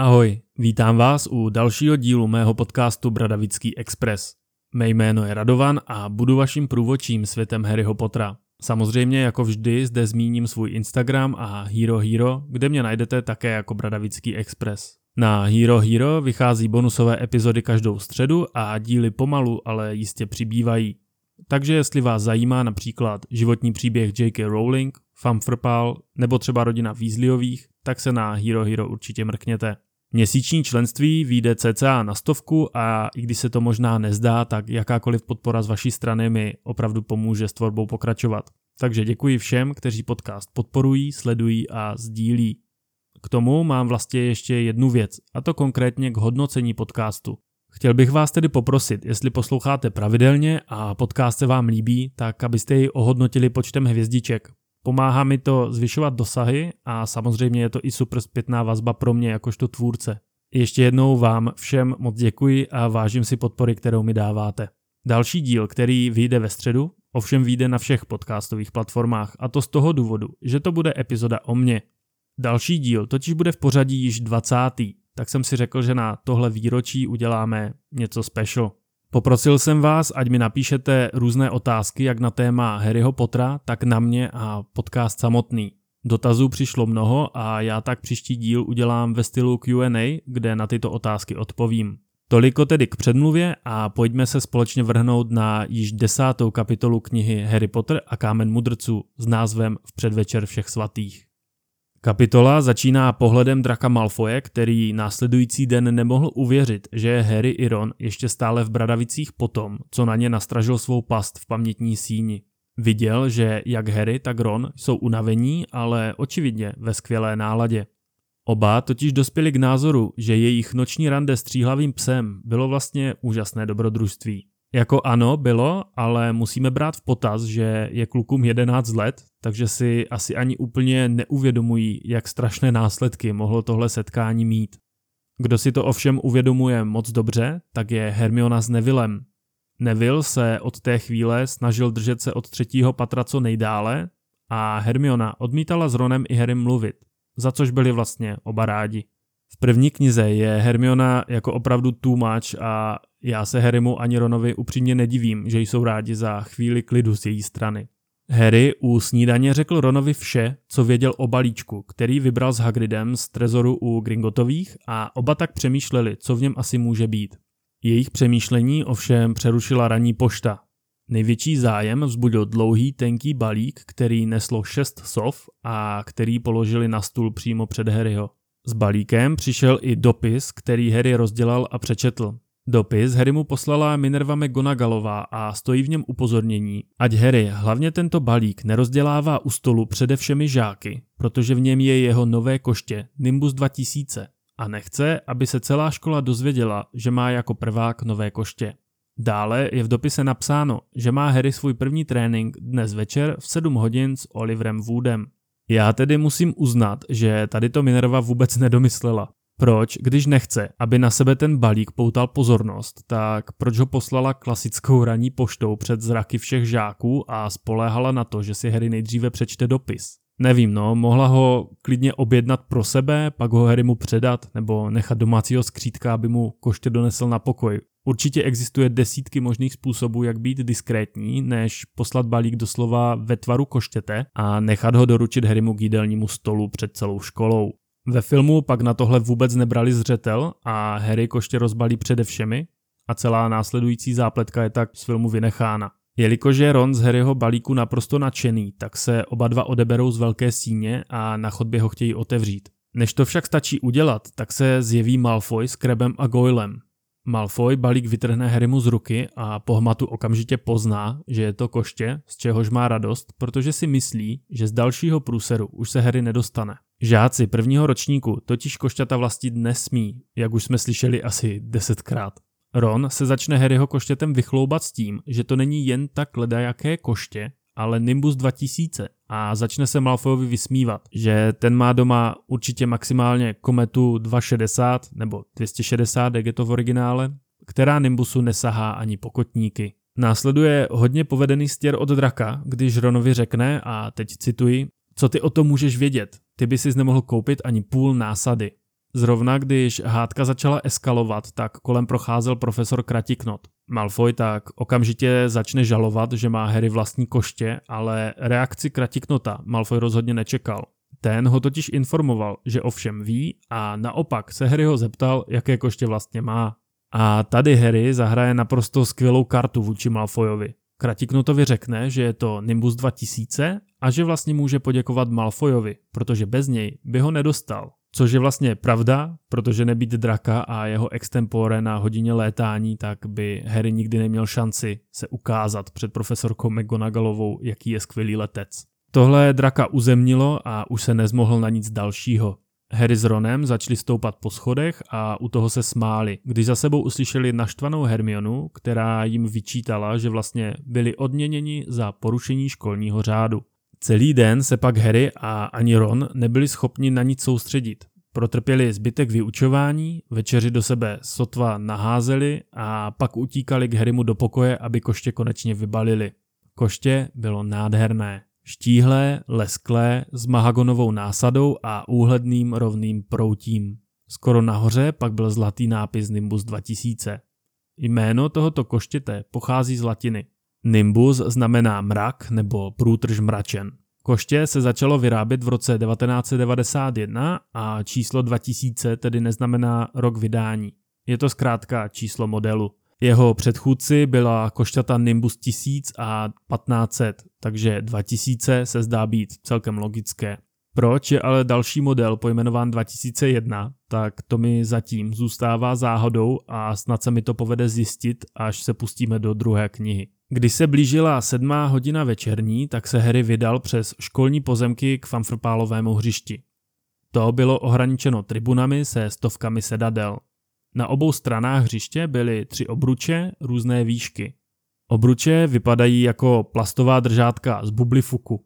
Ahoj, vítám vás u dalšího dílu mého podcastu Bradavický Express. Mé jméno je Radovan a budu vaším průvočím světem Harryho Pottera. Samozřejmě jako vždy zde zmíním svůj Instagram a Hero Hero, kde mě najdete také jako Bradavický Express. Na Hero Hero vychází bonusové epizody každou středu a díly pomalu, ale jistě přibývají. Takže jestli vás zajímá například životní příběh J.K. Rowling, Famfrpal nebo třeba rodina Weasleyových, tak se na Hero Hero určitě mrkněte. Měsíční členství vyjde cca na stovku a i když se to možná nezdá, tak jakákoliv podpora z vaší strany mi opravdu pomůže s tvorbou pokračovat. Takže děkuji všem, kteří podcast podporují, sledují a sdílí. K tomu mám vlastně ještě jednu věc, a to konkrétně k hodnocení podcastu. Chtěl bych vás tedy poprosit, jestli posloucháte pravidelně a podcast se vám líbí, tak abyste ji ohodnotili počtem hvězdiček. Pomáhá mi to zvyšovat dosahy a samozřejmě je to i super zpětná vazba pro mě jakožto tvůrce. Ještě jednou vám všem moc děkuji a vážím si podpory, kterou mi dáváte. Další díl, který vyjde ve středu, ovšem vyjde na všech podcastových platformách a to z toho důvodu, že to bude epizoda o mně. Další díl totiž bude v pořadí již 20. Tak jsem si řekl, že na tohle výročí uděláme něco special. Poprosil jsem vás, ať mi napíšete různé otázky jak na téma Harryho Pottera, tak na mě a podcast samotný. Dotazů přišlo mnoho a já tak příští díl udělám ve stylu Q&A, kde na tyto otázky odpovím. Toliko tedy k předmluvě a pojďme se společně vrhnout na již desátou kapitolu knihy Harry Potter a kámen mudrců s názvem V předvečer všech svatých. Kapitola začíná pohledem draka Malfoje, který následující den nemohl uvěřit, že je Harry i Ron ještě stále v Bradavicích potom, co na ně nastražil svou past v pamětní síni. Viděl, že jak Harry, tak Ron jsou unavení, ale očividně ve skvělé náladě. Oba totiž dospěli k názoru, že jejich noční rande s tříhlavým psem bylo vlastně úžasné dobrodružství. Jako ano, bylo, ale musíme brát v potaz, že je klukům 11 let, takže si asi ani úplně neuvědomují, jak strašné následky mohlo tohle setkání mít. Kdo si to ovšem uvědomuje moc dobře, tak je Hermiona s Nevillem. Neville se od té chvíle snažil držet se od třetího patra co nejdále a Hermiona odmítala s Ronem i Harrym mluvit, za což byli vlastně oba rádi. V první knize je Hermiona jako opravdu too much a já se Harrymu ani Ronovi upřímně nedivím, že jsou rádi za chvíli klidu z její strany. Harry u snídaně řekl Ronovi vše, co věděl o balíčku, který vybral s Hagridem z trezoru u Gringotových a oba tak přemýšleli, co v něm asi může být. Jejich přemýšlení ovšem přerušila ranní pošta. Největší zájem vzbudil dlouhý, tenký balík, který neslo šest sov a který položili na stůl přímo před Harryho. S balíkem přišel i dopis, který Harry rozdělal a přečetl. Dopis Harry mu poslala Minerva McGonagallová a stojí v něm upozornění, ať Harry hlavně tento balík nerozdělává u stolu přede všemi žáky, protože v něm je jeho nové koště Nimbus 2000 a nechce, aby se celá škola dozvěděla, že má jako prvák nové koště. Dále je v dopise napsáno, že má Harry svůj první trénink dnes večer v 7 hodin s Oliverem Woodem. Já tedy musím uznat, že tady to Minerva vůbec nedomyslela. Proč, když nechce, aby na sebe ten balík poutal pozornost, tak proč ho poslala klasickou ranní poštou před zraky všech žáků a spoléhala na to, že si Harry nejdříve přečte dopis? Nevím, no, mohla ho klidně objednat pro sebe, pak ho Harry mu předat, nebo nechat domácího skřítka, aby mu koště donesl na pokoj. Určitě existuje desítky možných způsobů, jak být diskrétní, než poslat balík doslova ve tvaru koštěte a nechat ho doručit Harrymu k jídelnímu stolu před celou školou. Ve filmu pak na tohle vůbec nebrali zřetel a Harry koště rozbalí přede všemi a celá následující zápletka je tak z filmu vynechána. Jelikož je Ron z Harryho balíku naprosto nadšený, tak se oba dva odeberou z velké síně a na chodbě ho chtějí otevřít. Než to však stačí udělat, tak se zjeví Malfoy s Krebem a Goylem. Malfoy balík vytrhne Harrymu z ruky a po hmatu okamžitě pozná, že je to koště, z čehož má radost, protože si myslí, že z dalšího průseru už se Harry nedostane. Žáci prvního ročníku totiž košťata vlastnit nesmí, jak už jsme slyšeli asi desetkrát. Ron se začne Harryho koštětem vychloubat s tím, že to není jen tak ledajaké koště, ale Nimbus 2000 a začne se Malfoyovi vysmívat, že ten má doma určitě maximálně kometu 260 nebo 260, jak je to v originále, která Nimbusu nesahá ani pokotníky. Následuje hodně povedený stěr od draka, když Ronovi řekne, a teď cituji, co ty o tom můžeš vědět, ty by si nemohl koupit ani půl násady. Zrovna když hádka začala eskalovat, tak kolem procházel profesor Kratiknot. Malfoy tak okamžitě začne žalovat, že má Harry vlastní koště, ale reakci Kratiknota Malfoy rozhodně nečekal. Ten ho totiž informoval, že ovšem ví a naopak se Harryho zeptal, jaké koště vlastně má. A tady Harry zahraje naprosto skvělou kartu vůči Malfoyovi. Kratiknotovi řekne, že je to Nimbus 2000 a že vlastně může poděkovat Malfoyovi, protože bez něj by ho nedostal. Což je vlastně pravda, protože nebýt draka a jeho extempore na hodině létání, tak by Harry nikdy neměl šanci se ukázat před profesorkou McGonagallovou, jaký je skvělý letec. Tohle draka uzemnilo a už se nezmohl na nic dalšího. Harry s Ronem začali stoupat po schodech a u toho se smáli, když za sebou uslyšeli naštvanou Hermionu, která jim vyčítala, že vlastně byli odměněni za porušení školního řádu. Celý den se pak Harry a ani Ron nebyli schopni na nic soustředit. Protrpěli zbytek vyučování, večeři do sebe sotva naházeli a pak utíkali k Harrymu do pokoje, aby koště konečně vybalili. Koště bylo nádherné. Štíhlé, lesklé, s mahagonovou násadou a úhledným rovným proutím. Skoro nahoře pak byl zlatý nápis Nimbus 2000. Jméno tohoto koštěte pochází z latiny. Nimbus znamená mrak nebo průtrž mračen. Koště se začalo vyrábět v roce 1991 a číslo 2000 tedy neznamená rok vydání. Je to zkrátka číslo modelu. Jeho předchůdci byla košťata Nimbus 1000 a 1500, takže 2000 se zdá být celkem logické. Proč je ale další model pojmenován 2001, tak to mi zatím zůstává záhodou a snad se mi to povede zjistit, až se pustíme do druhé knihy. Když se blížila sedmá hodina večerní, tak se Harry vydal přes školní pozemky k Famfrpálovému hřišti. To bylo ohraničeno tribunami se stovkami sedadel. Na obou stranách hřiště byly tři obruče různé výšky. Obruče vypadají jako plastová držátka z bublifuku.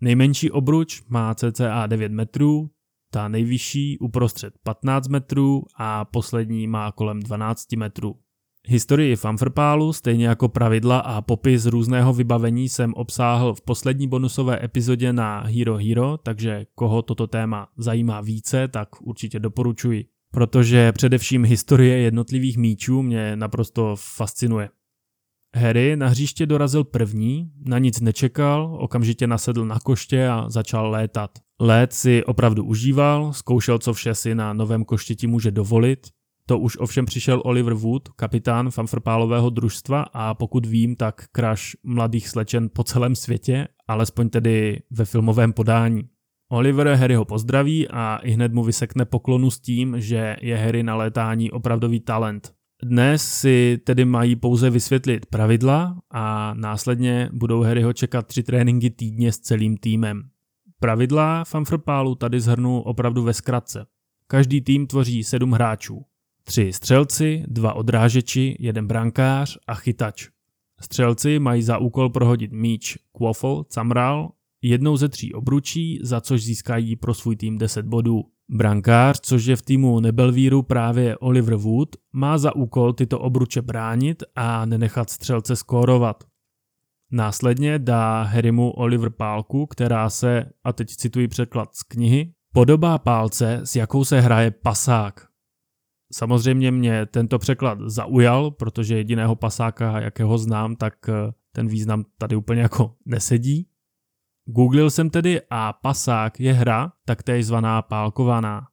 Nejmenší obruč má cca 9 metrů, ta nejvyšší uprostřed 15 metrů a poslední má kolem 12 metrů. Historii Famfrpálu, stejně jako pravidla a popis různého vybavení jsem obsáhl v poslední bonusové epizodě na Hero Hero, takže koho toto téma zajímá více, tak určitě doporučuji. Protože především historie jednotlivých míčů mě naprosto fascinuje. Harry na hřiště dorazil první, na nic nečekal, okamžitě nasedl na koště a začal létat. Lét si opravdu užíval, zkoušel, co vše si na novém koštěti může dovolit, to už ovšem přišel Oliver Wood, kapitán fanfrpálového družstva a pokud vím, tak kraš mladých slečen po celém světě, alespoň tedy ve filmovém podání. Oliver Harryho pozdraví a i hned mu vysekne poklonu s tím, že je Harry na létání opravdový talent. Dnes si tedy mají pouze vysvětlit pravidla a následně budou Harryho čekat tři tréninky týdně s celým týmem. Pravidla fanfrpálu tady zhrnu opravdu ve zkratce. Každý tým tvoří sedm hráčů. Tři střelci, dva odrážeči, jeden brankář a chytač. Střelci mají za úkol prohodit míč Quaffle, Camral, jednou ze tří obručí, za což získají pro svůj tým 10 bodů. Brankář, což je v týmu Nebelvíru právě Oliver Wood, má za úkol tyto obruče bránit a nenechat střelce skórovat. Následně dá Harrymu Oliver pálku, která se, a teď cituji překlad z knihy, podobá pálce, s jakou se hraje pasák. Samozřejmě mě tento překlad zaujal, protože jediného pasáka, jakého znám, tak eh, ten význam tady úplně jako nesedí. Googlil jsem tedy a pasák je hra, taktéž zvaná pálkovaná.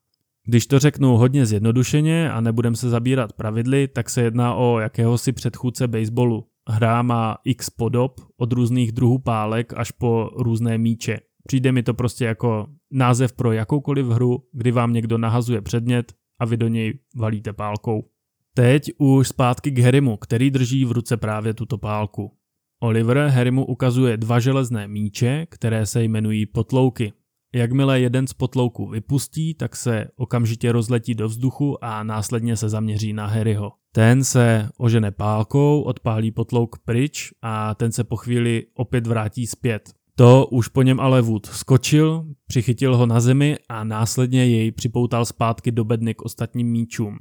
Když to řeknu hodně zjednodušeně a nebudem se zabírat pravidly, tak se jedná o jakéhosi předchůdce baseballu. Hra má x podob, od různých druhů pálek až po různé míče. Přijde mi to prostě jako název pro jakoukoliv hru, kdy vám někdo nahazuje předmět, a vy do něj valíte pálkou. Teď už zpátky k Harrymu, který drží v ruce právě tuto pálku. Oliver Harrymu ukazuje dva železné míče, které se jmenují potlouky. Jakmile jeden z potlouků vypustí, tak se okamžitě rozletí do vzduchu a následně se zaměří na Harryho. Ten se ožene pálkou, odpálí potlouk pryč a ten se po chvíli opět vrátí zpět. To už po něm ale Wood skočil, přichytil ho na zemi a následně jej připoutal zpátky do bedny k ostatním míčům.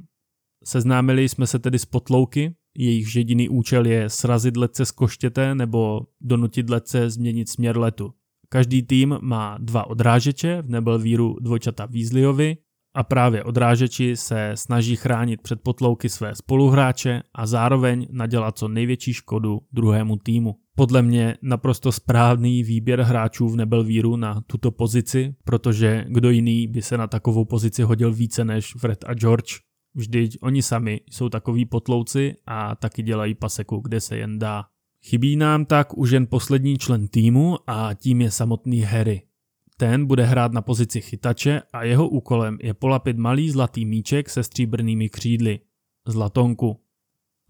Seznámili jsme se tedy s potlouky, jejich jediný účel je srazit letce z koštěte nebo donutit letce změnit směr letu. Každý tým má dva odrážeče, v Nebelvíru dvojčata Weasleyovi A právě odrážeči se snaží chránit před potlouky své spoluhráče a zároveň nadělat co největší škodu druhému týmu. Podle mě naprosto správný výběr hráčů v Nebelvíru na tuto pozici, protože kdo jiný by se na takovou pozici hodil více než Fred a George. Vždyť oni sami jsou takový potlouci a taky dělají paseku, kde se jen dá. Chybí nám tak už jen poslední člen týmu a tím je samotný Harry. Ten bude hrát na pozici chytače a jeho úkolem je polapit malý zlatý míček se stříbrnými křídly. Zlatonku.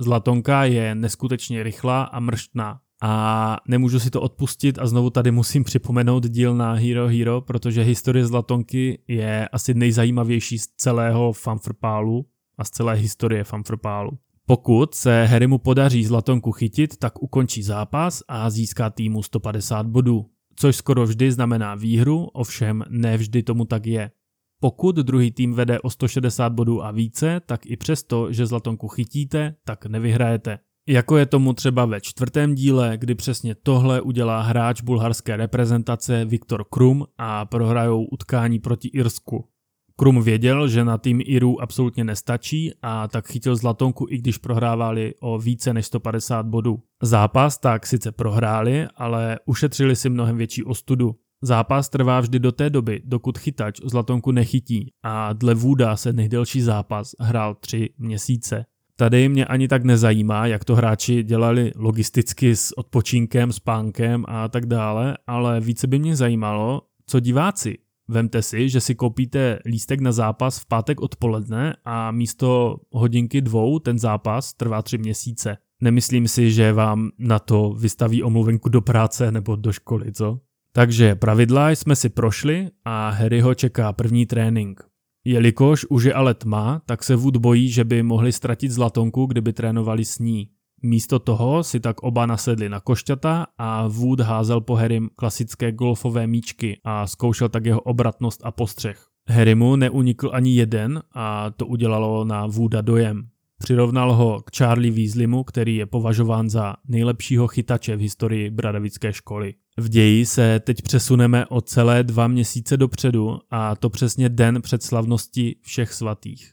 Zlatonka je neskutečně rychlá a mrštná. A nemůžu si to odpustit a znovu tady musím připomenout díl na Hero Hero, protože historie Zlatonky je asi nejzajímavější z celého fanfrpálu a z celé historie fanfrpálu. Pokud se Harrymu podaří Zlatonku chytit, tak ukončí zápas a získá týmu 150 bodů což skoro vždy znamená výhru, ovšem ne vždy tomu tak je. Pokud druhý tým vede o 160 bodů a více, tak i přesto, že zlatonku chytíte, tak nevyhrajete. Jako je tomu třeba ve čtvrtém díle, kdy přesně tohle udělá hráč bulharské reprezentace Viktor Krum a prohrajou utkání proti Irsku. Krum věděl, že na tým Irů absolutně nestačí a tak chytil zlatonku, i když prohrávali o více než 150 bodů. Zápas tak sice prohráli, ale ušetřili si mnohem větší ostudu. Zápas trvá vždy do té doby, dokud chytač zlatonku nechytí a dle Vůda se nejdelší zápas hrál tři měsíce. Tady mě ani tak nezajímá, jak to hráči dělali logisticky s odpočinkem, spánkem a tak dále, ale více by mě zajímalo, co diváci Vemte si, že si koupíte lístek na zápas v pátek odpoledne a místo hodinky dvou ten zápas trvá tři měsíce. Nemyslím si, že vám na to vystaví omluvenku do práce nebo do školy, co? Takže pravidla jsme si prošli a Harryho čeká první trénink. Jelikož už je ale tma, tak se Wood bojí, že by mohli ztratit zlatonku, kdyby trénovali s ní. Místo toho si tak oba nasedli na košťata a Wood házel po Harrym klasické golfové míčky a zkoušel tak jeho obratnost a postřeh. Harrymu neunikl ani jeden a to udělalo na Wooda dojem. Přirovnal ho k Charlie Weasleymu, který je považován za nejlepšího chytače v historii Bradavické školy. V ději se teď přesuneme o celé dva měsíce dopředu a to přesně den před slavností všech svatých.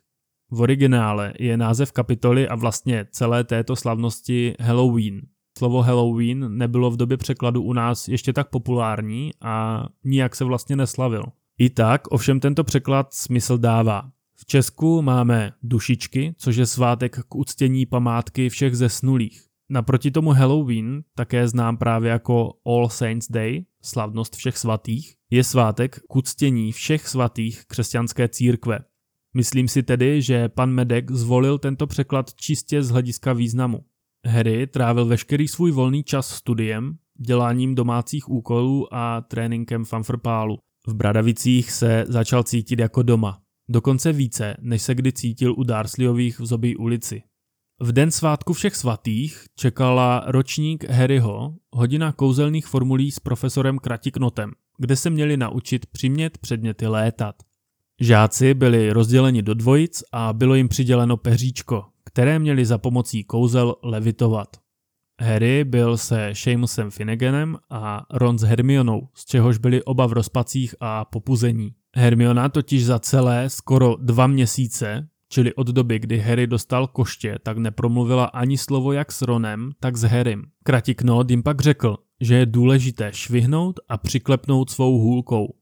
V originále je název kapitoly a vlastně celé této slavnosti Halloween. Slovo Halloween nebylo v době překladu u nás ještě tak populární a nijak se vlastně neslavil. I tak ovšem tento překlad smysl dává. V Česku máme dušičky, což je svátek k uctění památky všech zesnulých. Naproti tomu Halloween, také znám právě jako All Saints Day, slavnost všech svatých, je svátek k uctění všech svatých křesťanské církve. Myslím si tedy, že pan Medek zvolil tento překlad čistě z hlediska významu. Harry trávil veškerý svůj volný čas studiem, děláním domácích úkolů a tréninkem fanfrpálu. V Bradavicích se začal cítit jako doma. Dokonce více, než se kdy cítil u Darsleyových v Zobí ulici. V den svátku všech svatých čekala ročník Harryho hodina kouzelných formulí s profesorem Kratiknotem, kde se měli naučit přimět předměty létat. Žáci byli rozděleni do dvojic a bylo jim přiděleno peříčko, které měli za pomocí kouzel levitovat. Harry byl se Seamusem Finnaganem a Ron s Hermionou, z čehož byli oba v rozpacích a popuzení. Hermiona totiž za celé skoro dva měsíce, čili od doby, kdy Harry dostal koště, tak nepromluvila ani slovo jak s Ronem, tak s Harrym. Kratiknot jim pak řekl, že je důležité švihnout a přiklepnout svou hůlkou.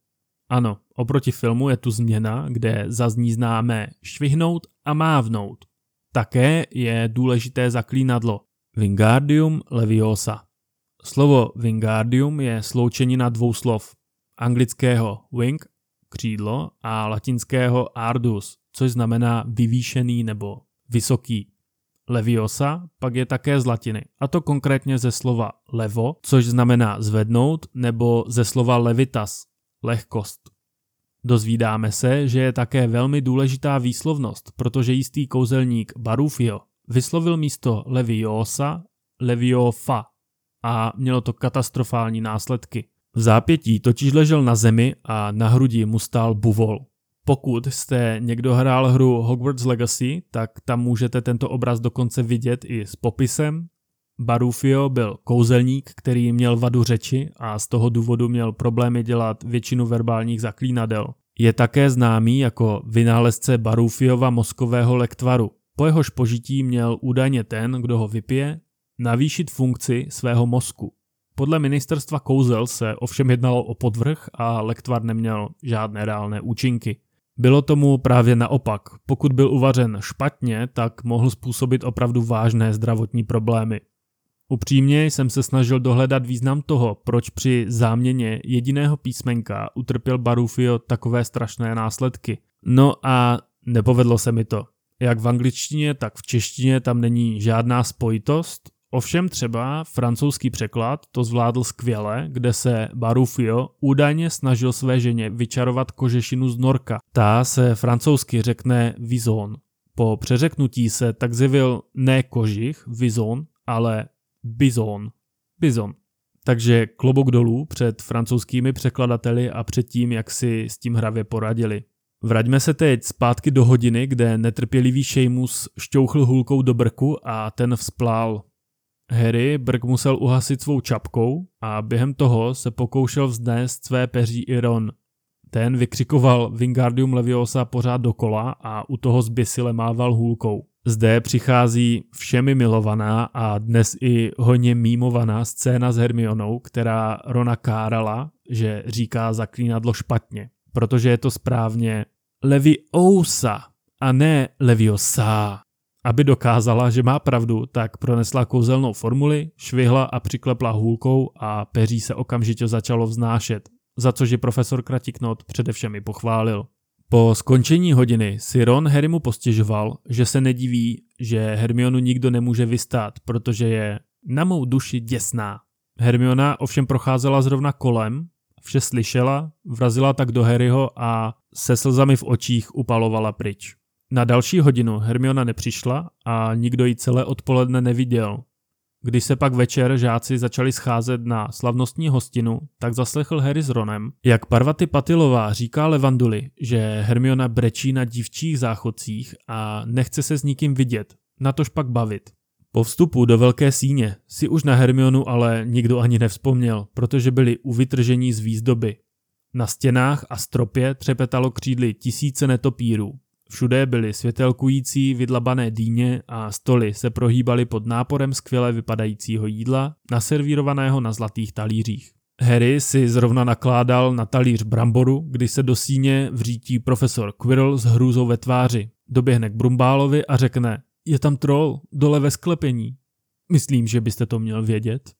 Ano, oproti filmu je tu změna, kde zazní známé švihnout a mávnout. Také je důležité zaklínadlo Wingardium Leviosa. Slovo Wingardium je sloučenina dvou slov. Anglického wing, křídlo, a latinského ardus, což znamená vyvýšený nebo vysoký. Leviosa pak je také z latiny, a to konkrétně ze slova levo, což znamená zvednout, nebo ze slova levitas, lehkost. Dozvídáme se, že je také velmi důležitá výslovnost, protože jistý kouzelník Barufio vyslovil místo Leviosa Leviofa a mělo to katastrofální následky. V zápětí totiž ležel na zemi a na hrudi mu stál buvol. Pokud jste někdo hrál hru Hogwarts Legacy, tak tam můžete tento obraz dokonce vidět i s popisem, Barufio byl kouzelník, který měl vadu řeči a z toho důvodu měl problémy dělat většinu verbálních zaklínadel. Je také známý jako vynálezce Barufiova mozkového lektvaru. Po jehož požití měl údajně ten, kdo ho vypije, navýšit funkci svého mozku. Podle ministerstva kouzel se ovšem jednalo o podvrh a lektvar neměl žádné reálné účinky. Bylo tomu právě naopak. Pokud byl uvařen špatně, tak mohl způsobit opravdu vážné zdravotní problémy. Upřímně jsem se snažil dohledat význam toho, proč při záměně jediného písmenka utrpěl Barufio takové strašné následky. No a nepovedlo se mi to. Jak v angličtině, tak v češtině tam není žádná spojitost, Ovšem třeba francouzský překlad to zvládl skvěle, kde se Barufio údajně snažil své ženě vyčarovat kožešinu z norka. Ta se francouzsky řekne vizon. Po přeřeknutí se tak zjevil ne kožich, vizon, ale bizon. Bizon. Takže klobouk dolů před francouzskými překladateli a před tím, jak si s tím hravě poradili. Vraťme se teď zpátky do hodiny, kde netrpělivý Seamus šťouchl hůlkou do brku a ten vzplál. Harry Brk musel uhasit svou čapkou a během toho se pokoušel vznést své peří i Ron. Ten vykřikoval Wingardium Leviosa pořád dokola a u toho zběsile mával hůlkou. Zde přichází všemi milovaná a dnes i hodně mýmovaná scéna s Hermionou, která Rona kárala, že říká zaklínadlo špatně, protože je to správně Leviosa a ne Leviosa. Aby dokázala, že má pravdu, tak pronesla kouzelnou formuli, švihla a přiklepla hůlkou a peří se okamžitě začalo vznášet, za což je profesor Kratiknot především i pochválil. Po skončení hodiny si Ron Harrymu postěžoval, že se nediví, že Hermionu nikdo nemůže vystát, protože je na mou duši děsná. Hermiona ovšem procházela zrovna kolem, vše slyšela, vrazila tak do Harryho a se slzami v očích upalovala pryč. Na další hodinu Hermiona nepřišla a nikdo ji celé odpoledne neviděl. Když se pak večer žáci začali scházet na slavnostní hostinu, tak zaslechl Harry s Ronem, jak Parvati Patilová říká Levanduli, že Hermiona brečí na dívčích záchodcích a nechce se s nikým vidět, natož pak bavit. Po vstupu do velké síně si už na Hermionu ale nikdo ani nevzpomněl, protože byli u vytržení z výzdoby. Na stěnách a stropě třepetalo křídly tisíce netopírů. Všude byly světelkující vydlabané dýně a stoly se prohýbaly pod náporem skvěle vypadajícího jídla, naservírovaného na zlatých talířích. Harry si zrovna nakládal na talíř bramboru, když se do síně vřítí profesor Quirrell s hrůzou ve tváři. Doběhne k Brumbálovi a řekne, je tam troll, dole ve sklepení. Myslím, že byste to měl vědět.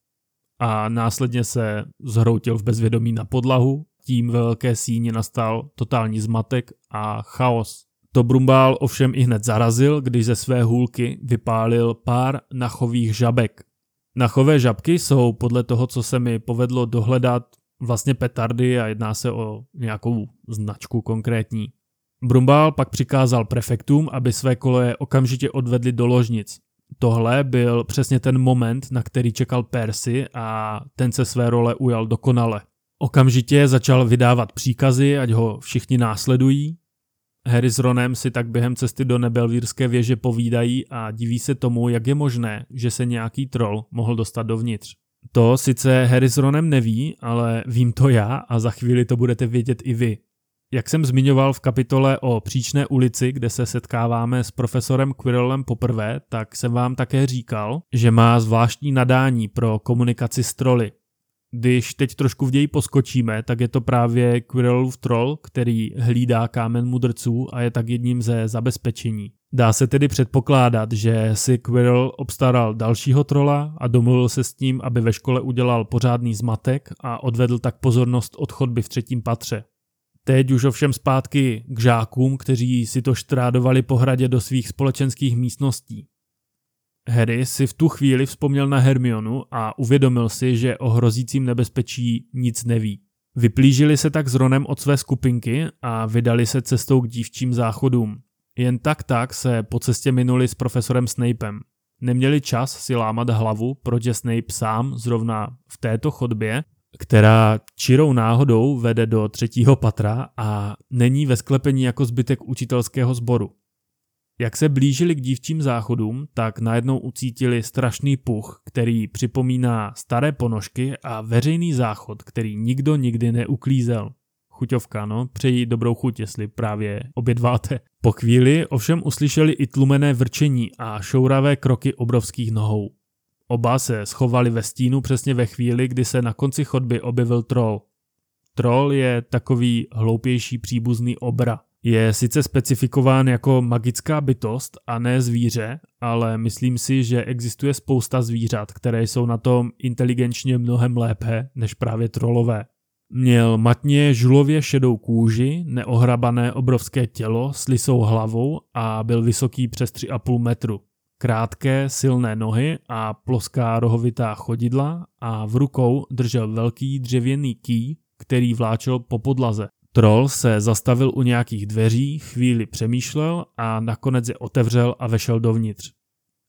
A následně se zhroutil v bezvědomí na podlahu, tím ve velké síně nastal totální zmatek a chaos. To Brumbál ovšem i hned zarazil, když ze své hůlky vypálil pár nachových žabek. Nachové žabky jsou podle toho, co se mi povedlo dohledat, vlastně petardy a jedná se o nějakou značku konkrétní. Brumbál pak přikázal prefektům, aby své koleje okamžitě odvedli do ložnic. Tohle byl přesně ten moment, na který čekal Percy a ten se své role ujal dokonale. Okamžitě začal vydávat příkazy, ať ho všichni následují, Harry s Ronem si tak během cesty do nebelvírské věže povídají a diví se tomu, jak je možné, že se nějaký troll mohl dostat dovnitř. To sice Harry s Ronem neví, ale vím to já a za chvíli to budete vědět i vy. Jak jsem zmiňoval v kapitole o příčné ulici, kde se setkáváme s profesorem Quirrellem poprvé, tak jsem vám také říkal, že má zvláštní nadání pro komunikaci s troly. Když teď trošku v ději poskočíme, tak je to právě Quirrellův troll, který hlídá kámen mudrců a je tak jedním ze zabezpečení. Dá se tedy předpokládat, že si Quirrell obstaral dalšího trola a domluvil se s tím, aby ve škole udělal pořádný zmatek a odvedl tak pozornost od chodby v třetím patře. Teď už ovšem zpátky k žákům, kteří si to štrádovali po hradě do svých společenských místností. Harry si v tu chvíli vzpomněl na Hermionu a uvědomil si, že o hrozícím nebezpečí nic neví. Vyplížili se tak s Ronem od své skupinky a vydali se cestou k dívčím záchodům. Jen tak tak se po cestě minuli s profesorem Snapem. Neměli čas si lámat hlavu, proč je Snape sám zrovna v této chodbě, která čirou náhodou vede do třetího patra a není ve sklepení jako zbytek učitelského sboru. Jak se blížili k dívčím záchodům, tak najednou ucítili strašný puch, který připomíná staré ponožky a veřejný záchod, který nikdo nikdy neuklízel. chuťovka, no. Přeji dobrou chuť, jestli právě obědváte. Po chvíli ovšem uslyšeli i tlumené vrčení a šouravé kroky obrovských nohou. Oba se schovali ve stínu přesně ve chvíli, kdy se na konci chodby objevil troll. Troll je takový hloupější příbuzný obra. Je sice specifikován jako magická bytost a ne zvíře, ale myslím si, že existuje spousta zvířat, které jsou na tom inteligenčně mnohem lépe než právě trolové. Měl matně žulově šedou kůži, neohrabané obrovské tělo s lisou hlavou a byl vysoký přes 3,5 metru. Krátké, silné nohy a ploská rohovitá chodidla a v rukou držel velký dřevěný ký, který vláčel po podlaze. Troll se zastavil u nějakých dveří, chvíli přemýšlel a nakonec je otevřel a vešel dovnitř.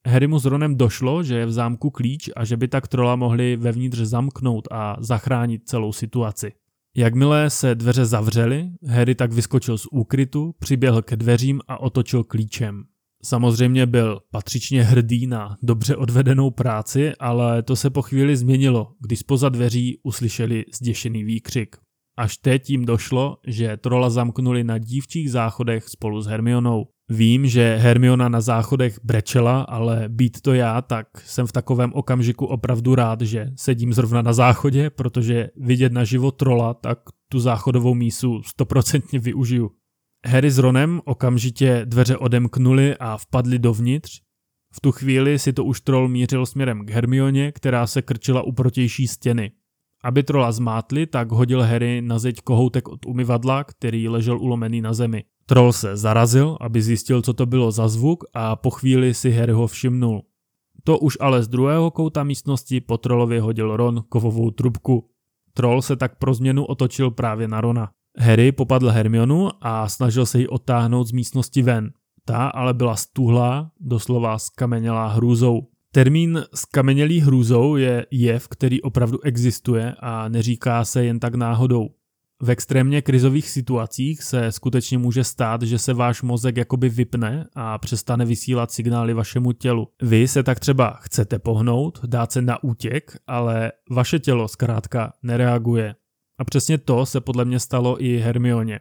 Harrymu s Ronem došlo, že je v zámku klíč a že by tak trola mohli vevnitř zamknout a zachránit celou situaci. Jakmile se dveře zavřely, Harry tak vyskočil z úkrytu, přiběhl ke dveřím a otočil klíčem. Samozřejmě byl patřičně hrdý na dobře odvedenou práci, ale to se po chvíli změnilo, když spoza dveří uslyšeli zděšený výkřik. Až teď jim došlo, že trola zamknuli na dívčích záchodech spolu s Hermionou. Vím, že Hermiona na záchodech brečela, ale být to já, tak jsem v takovém okamžiku opravdu rád, že sedím zrovna na záchodě, protože vidět na život trola, tak tu záchodovou mísu stoprocentně využiju. Harry s Ronem okamžitě dveře odemknuli a vpadli dovnitř. V tu chvíli si to už troll mířil směrem k Hermioně, která se krčila u protější stěny. Aby trola zmátli, tak hodil Harry na zeď kohoutek od umyvadla, který ležel ulomený na zemi. Troll se zarazil, aby zjistil, co to bylo za zvuk a po chvíli si Harry ho všimnul. To už ale z druhého kouta místnosti po trollovi hodil Ron kovovou trubku. Troll se tak pro změnu otočil právě na Rona. Harry popadl Hermionu a snažil se ji odtáhnout z místnosti ven. Ta ale byla stuhlá, doslova skamenělá hrůzou. Termín skamenělý hrůzou je jev, který opravdu existuje a neříká se jen tak náhodou. V extrémně krizových situacích se skutečně může stát, že se váš mozek jakoby vypne a přestane vysílat signály vašemu tělu. Vy se tak třeba chcete pohnout, dát se na útěk, ale vaše tělo zkrátka nereaguje. A přesně to se podle mě stalo i Hermioně.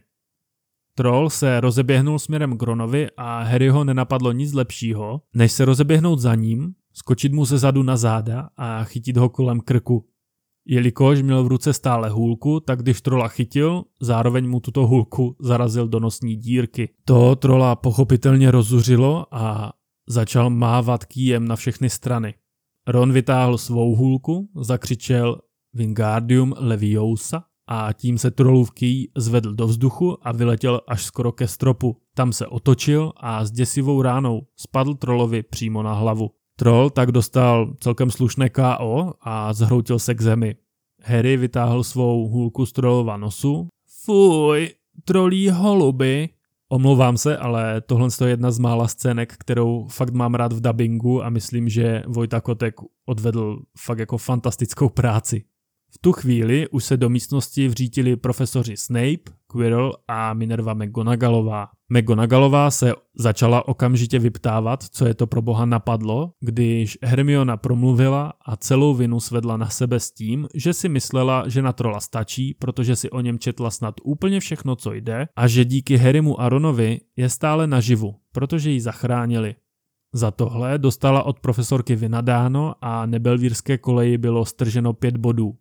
Troll se rozeběhnul směrem k Ronovi a Harryho nenapadlo nic lepšího, než se rozeběhnout za ním, skočit mu ze zadu na záda a chytit ho kolem krku. Jelikož měl v ruce stále hůlku, tak když trola chytil, zároveň mu tuto hůlku zarazil do nosní dírky. To trola pochopitelně rozuřilo a začal mávat kýjem na všechny strany. Ron vytáhl svou hůlku, zakřičel Wingardium Leviosa a tím se trolův ký zvedl do vzduchu a vyletěl až skoro ke stropu. Tam se otočil a s děsivou ránou spadl trolovi přímo na hlavu. Troll tak dostal celkem slušné KO a zhroutil se k zemi. Harry vytáhl svou hůlku z trollova nosu. Fuj, trolí holuby. Omlouvám se, ale tohle je jedna z mála scének, kterou fakt mám rád v dubbingu a myslím, že Vojta Kotek odvedl fakt jako fantastickou práci. V tu chvíli už se do místnosti vřítili profesoři Snape, Quirrell a Minerva McGonagallová. McGonagallová se začala okamžitě vyptávat, co je to pro boha napadlo, když Hermiona promluvila a celou vinu svedla na sebe s tím, že si myslela, že na trola stačí, protože si o něm četla snad úplně všechno, co jde a že díky Harrymu a Ronovi je stále naživu, protože ji zachránili. Za tohle dostala od profesorky vynadáno a nebelvírské koleji bylo strženo pět bodů.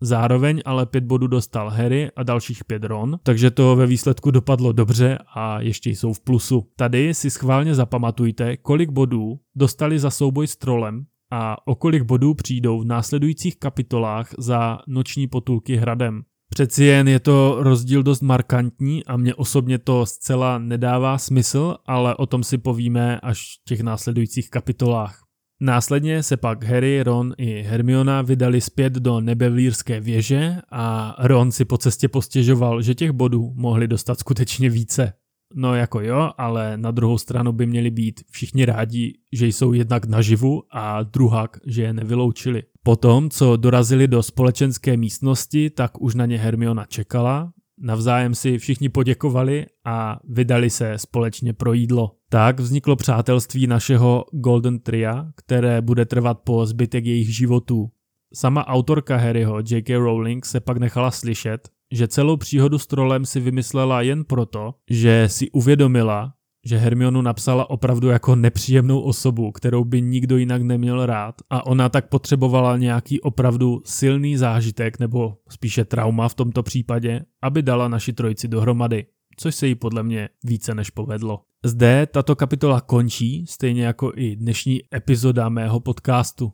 Zároveň ale pět bodů dostal Harry a dalších pět Ron, takže to ve výsledku dopadlo dobře a ještě jsou v plusu. Tady si schválně zapamatujte, kolik bodů dostali za souboj s trolem a o kolik bodů přijdou v následujících kapitolách za noční potulky hradem. Přeci jen je to rozdíl dost markantní a mně osobně to zcela nedává smysl, ale o tom si povíme až v těch následujících kapitolách. Následně se pak Harry, Ron i Hermiona vydali zpět do nebevlírské věže a Ron si po cestě postěžoval, že těch bodů mohli dostat skutečně více. No jako jo, ale na druhou stranu by měli být všichni rádi, že jsou jednak naživu a druhak, že je nevyloučili. Potom, co dorazili do společenské místnosti, tak už na ně Hermiona čekala, Navzájem si všichni poděkovali a vydali se společně pro jídlo. Tak vzniklo přátelství našeho Golden Tria, které bude trvat po zbytek jejich životů. Sama autorka Harryho, J.K. Rowling, se pak nechala slyšet, že celou příhodu s trolem si vymyslela jen proto, že si uvědomila, že Hermionu napsala opravdu jako nepříjemnou osobu, kterou by nikdo jinak neměl rád a ona tak potřebovala nějaký opravdu silný zážitek nebo spíše trauma v tomto případě, aby dala naši trojici dohromady, což se jí podle mě více než povedlo. Zde tato kapitola končí, stejně jako i dnešní epizoda mého podcastu.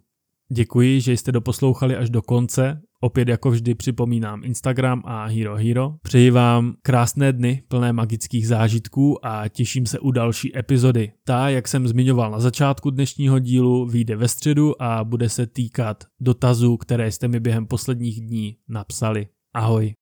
Děkuji, že jste doposlouchali až do konce. Opět jako vždy připomínám Instagram a Hero Hero. Přeji vám krásné dny plné magických zážitků a těším se u další epizody. Ta, jak jsem zmiňoval na začátku dnešního dílu, vyjde ve středu a bude se týkat dotazů, které jste mi během posledních dní napsali. Ahoj.